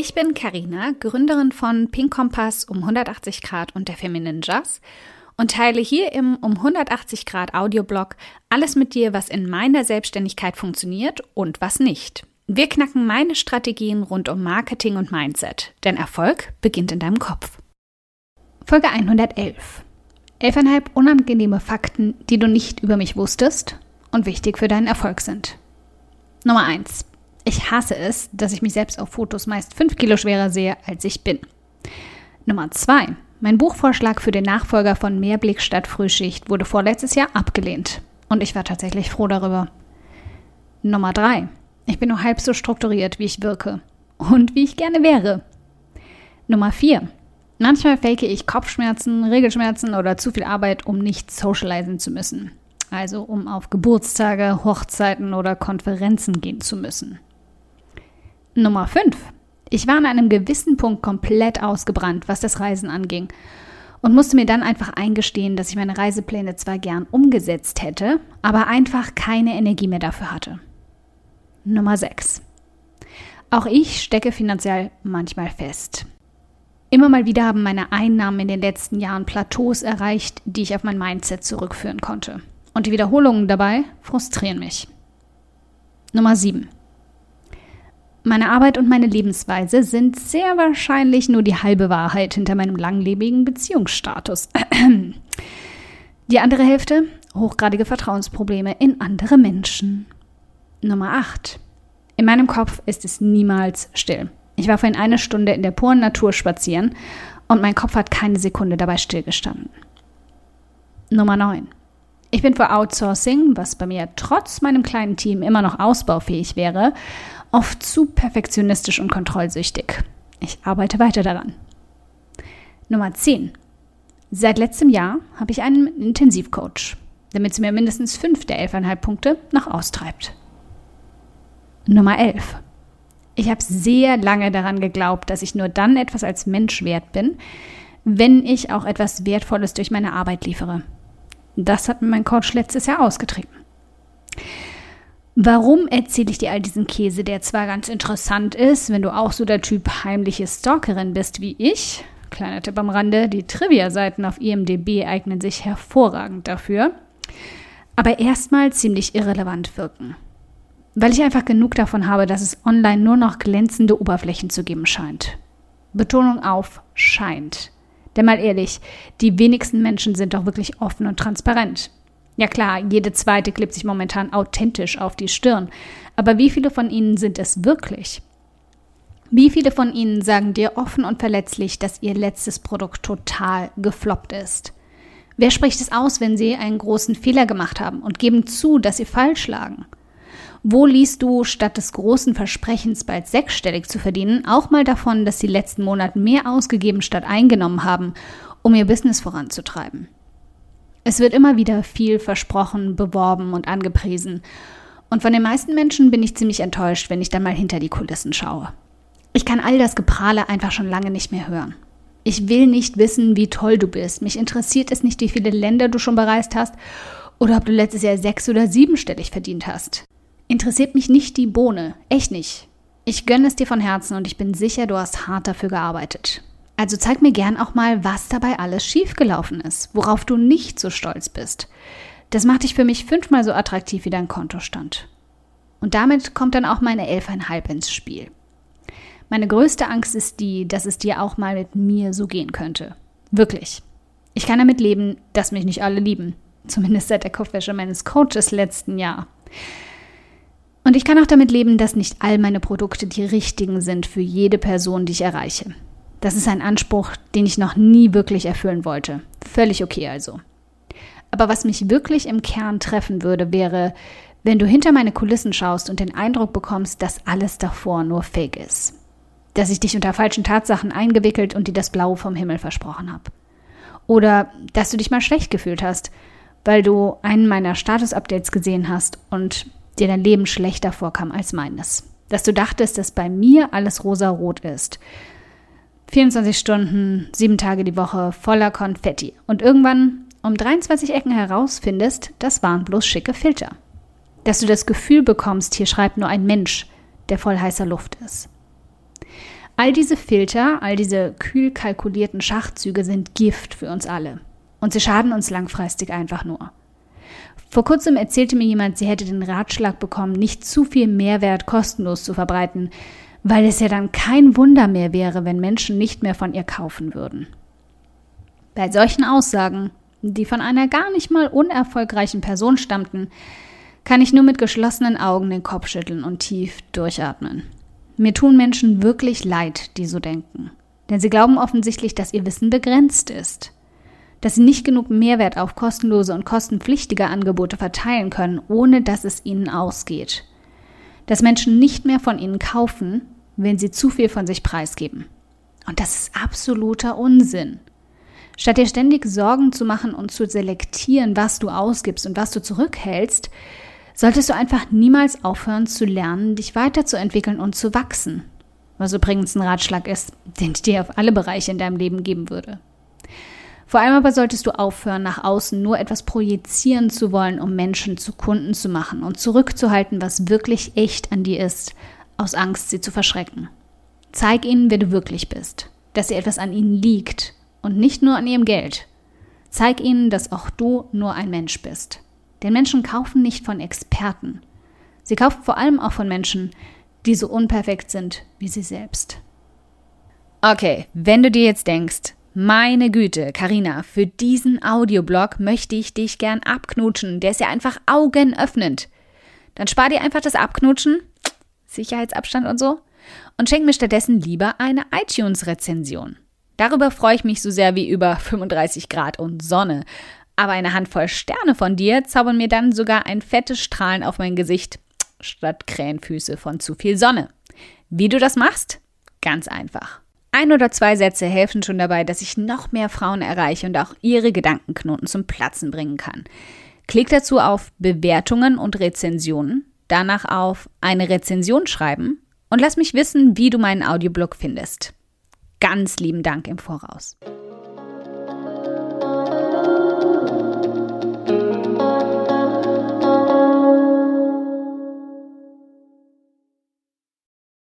Ich bin Karina, Gründerin von Pink Kompass um 180 Grad und der Feminine Jazz und teile hier im um 180 Grad Audioblog alles mit dir, was in meiner Selbstständigkeit funktioniert und was nicht. Wir knacken meine Strategien rund um Marketing und Mindset, denn Erfolg beginnt in deinem Kopf. Folge 111. Elfeinhalb unangenehme Fakten, die du nicht über mich wusstest und wichtig für deinen Erfolg sind. Nummer 1. Ich hasse es, dass ich mich selbst auf Fotos meist 5 Kilo schwerer sehe, als ich bin. Nummer 2. Mein Buchvorschlag für den Nachfolger von Mehrblick statt Frühschicht wurde vorletztes Jahr abgelehnt. Und ich war tatsächlich froh darüber. Nummer 3. Ich bin nur halb so strukturiert, wie ich wirke. Und wie ich gerne wäre. Nummer 4. Manchmal fake ich Kopfschmerzen, Regelschmerzen oder zu viel Arbeit, um nicht socialisen zu müssen. Also um auf Geburtstage, Hochzeiten oder Konferenzen gehen zu müssen. Nummer 5. Ich war an einem gewissen Punkt komplett ausgebrannt, was das Reisen anging. Und musste mir dann einfach eingestehen, dass ich meine Reisepläne zwar gern umgesetzt hätte, aber einfach keine Energie mehr dafür hatte. Nummer 6. Auch ich stecke finanziell manchmal fest. Immer mal wieder haben meine Einnahmen in den letzten Jahren Plateaus erreicht, die ich auf mein Mindset zurückführen konnte. Und die Wiederholungen dabei frustrieren mich. Nummer 7. Meine Arbeit und meine Lebensweise sind sehr wahrscheinlich nur die halbe Wahrheit hinter meinem langlebigen Beziehungsstatus. Die andere Hälfte hochgradige Vertrauensprobleme in andere Menschen. Nummer 8. In meinem Kopf ist es niemals still. Ich war vorhin eine Stunde in der puren Natur spazieren und mein Kopf hat keine Sekunde dabei stillgestanden. Nummer 9. Ich bin für Outsourcing, was bei mir trotz meinem kleinen Team immer noch ausbaufähig wäre, oft zu perfektionistisch und kontrollsüchtig. Ich arbeite weiter daran. Nummer 10. Seit letztem Jahr habe ich einen Intensivcoach, damit sie mir mindestens fünf der 11,5 Punkte noch austreibt. Nummer 11. Ich habe sehr lange daran geglaubt, dass ich nur dann etwas als Mensch wert bin, wenn ich auch etwas Wertvolles durch meine Arbeit liefere. Das hat mir mein Coach letztes Jahr ausgetrieben. Warum erzähle ich dir all diesen Käse, der zwar ganz interessant ist, wenn du auch so der Typ heimliche Stalkerin bist wie ich? Kleiner Tipp am Rande, die Trivia-Seiten auf IMDB eignen sich hervorragend dafür. Aber erstmal ziemlich irrelevant wirken. Weil ich einfach genug davon habe, dass es online nur noch glänzende Oberflächen zu geben scheint. Betonung auf scheint. Denn mal ehrlich, die wenigsten Menschen sind doch wirklich offen und transparent. Ja klar, jede zweite klebt sich momentan authentisch auf die Stirn. Aber wie viele von ihnen sind es wirklich? Wie viele von ihnen sagen dir offen und verletzlich, dass ihr letztes Produkt total gefloppt ist? Wer spricht es aus, wenn sie einen großen Fehler gemacht haben und geben zu, dass sie falsch lagen? Wo liest du, statt des großen Versprechens bald sechsstellig zu verdienen, auch mal davon, dass sie letzten Monat mehr ausgegeben statt eingenommen haben, um ihr Business voranzutreiben? Es wird immer wieder viel versprochen, beworben und angepriesen. Und von den meisten Menschen bin ich ziemlich enttäuscht, wenn ich dann mal hinter die Kulissen schaue. Ich kann all das Geprahle einfach schon lange nicht mehr hören. Ich will nicht wissen, wie toll du bist. Mich interessiert es nicht, wie viele Länder du schon bereist hast oder ob du letztes Jahr sechs- oder siebenstellig verdient hast. Interessiert mich nicht die Bohne. Echt nicht. Ich gönne es dir von Herzen und ich bin sicher, du hast hart dafür gearbeitet. Also zeig mir gern auch mal, was dabei alles schiefgelaufen ist, worauf du nicht so stolz bist. Das macht dich für mich fünfmal so attraktiv wie dein Kontostand. Und damit kommt dann auch meine elfeinhalb ins Spiel. Meine größte Angst ist die, dass es dir auch mal mit mir so gehen könnte. Wirklich. Ich kann damit leben, dass mich nicht alle lieben. Zumindest seit der Kopfwäsche meines Coaches letzten Jahr. Und ich kann auch damit leben, dass nicht all meine Produkte die richtigen sind für jede Person, die ich erreiche. Das ist ein Anspruch, den ich noch nie wirklich erfüllen wollte. Völlig okay also. Aber was mich wirklich im Kern treffen würde, wäre, wenn du hinter meine Kulissen schaust und den Eindruck bekommst, dass alles davor nur Fake ist. Dass ich dich unter falschen Tatsachen eingewickelt und dir das Blaue vom Himmel versprochen habe. Oder dass du dich mal schlecht gefühlt hast, weil du einen meiner Status-Updates gesehen hast und dir dein Leben schlechter vorkam als meines. Dass du dachtest, dass bei mir alles rosa-rot ist 24 Stunden, sieben Tage die Woche voller Konfetti. Und irgendwann um 23 Ecken herausfindest, das waren bloß schicke Filter. Dass du das Gefühl bekommst, hier schreibt nur ein Mensch, der voll heißer Luft ist. All diese Filter, all diese kühl kalkulierten Schachzüge sind Gift für uns alle. Und sie schaden uns langfristig einfach nur. Vor kurzem erzählte mir jemand, sie hätte den Ratschlag bekommen, nicht zu viel Mehrwert kostenlos zu verbreiten, weil es ja dann kein Wunder mehr wäre, wenn Menschen nicht mehr von ihr kaufen würden. Bei solchen Aussagen, die von einer gar nicht mal unerfolgreichen Person stammten, kann ich nur mit geschlossenen Augen den Kopf schütteln und tief durchatmen. Mir tun Menschen wirklich leid, die so denken. Denn sie glauben offensichtlich, dass ihr Wissen begrenzt ist. Dass sie nicht genug Mehrwert auf kostenlose und kostenpflichtige Angebote verteilen können, ohne dass es ihnen ausgeht dass Menschen nicht mehr von ihnen kaufen, wenn sie zu viel von sich preisgeben. Und das ist absoluter Unsinn. Statt dir ständig Sorgen zu machen und zu selektieren, was du ausgibst und was du zurückhältst, solltest du einfach niemals aufhören zu lernen, dich weiterzuentwickeln und zu wachsen. Was übrigens ein Ratschlag ist, den ich dir auf alle Bereiche in deinem Leben geben würde. Vor allem aber solltest du aufhören, nach außen nur etwas projizieren zu wollen, um Menschen zu Kunden zu machen und zurückzuhalten, was wirklich echt an dir ist, aus Angst, sie zu verschrecken. Zeig ihnen, wer du wirklich bist, dass dir etwas an ihnen liegt und nicht nur an ihrem Geld. Zeig ihnen, dass auch du nur ein Mensch bist. Denn Menschen kaufen nicht von Experten. Sie kaufen vor allem auch von Menschen, die so unperfekt sind wie sie selbst. Okay, wenn du dir jetzt denkst, meine Güte, Karina, für diesen Audioblog möchte ich dich gern abknutschen. Der ist ja einfach augenöffnend. Dann spar dir einfach das Abknutschen, Sicherheitsabstand und so, und schenk mir stattdessen lieber eine iTunes-Rezension. Darüber freue ich mich so sehr wie über 35 Grad und Sonne. Aber eine Handvoll Sterne von dir zaubern mir dann sogar ein fettes Strahlen auf mein Gesicht statt Krähenfüße von zu viel Sonne. Wie du das machst? Ganz einfach. Ein oder zwei Sätze helfen schon dabei, dass ich noch mehr Frauen erreiche und auch ihre Gedankenknoten zum Platzen bringen kann. Klick dazu auf Bewertungen und Rezensionen, danach auf eine Rezension schreiben und lass mich wissen, wie du meinen Audioblog findest. Ganz lieben Dank im Voraus.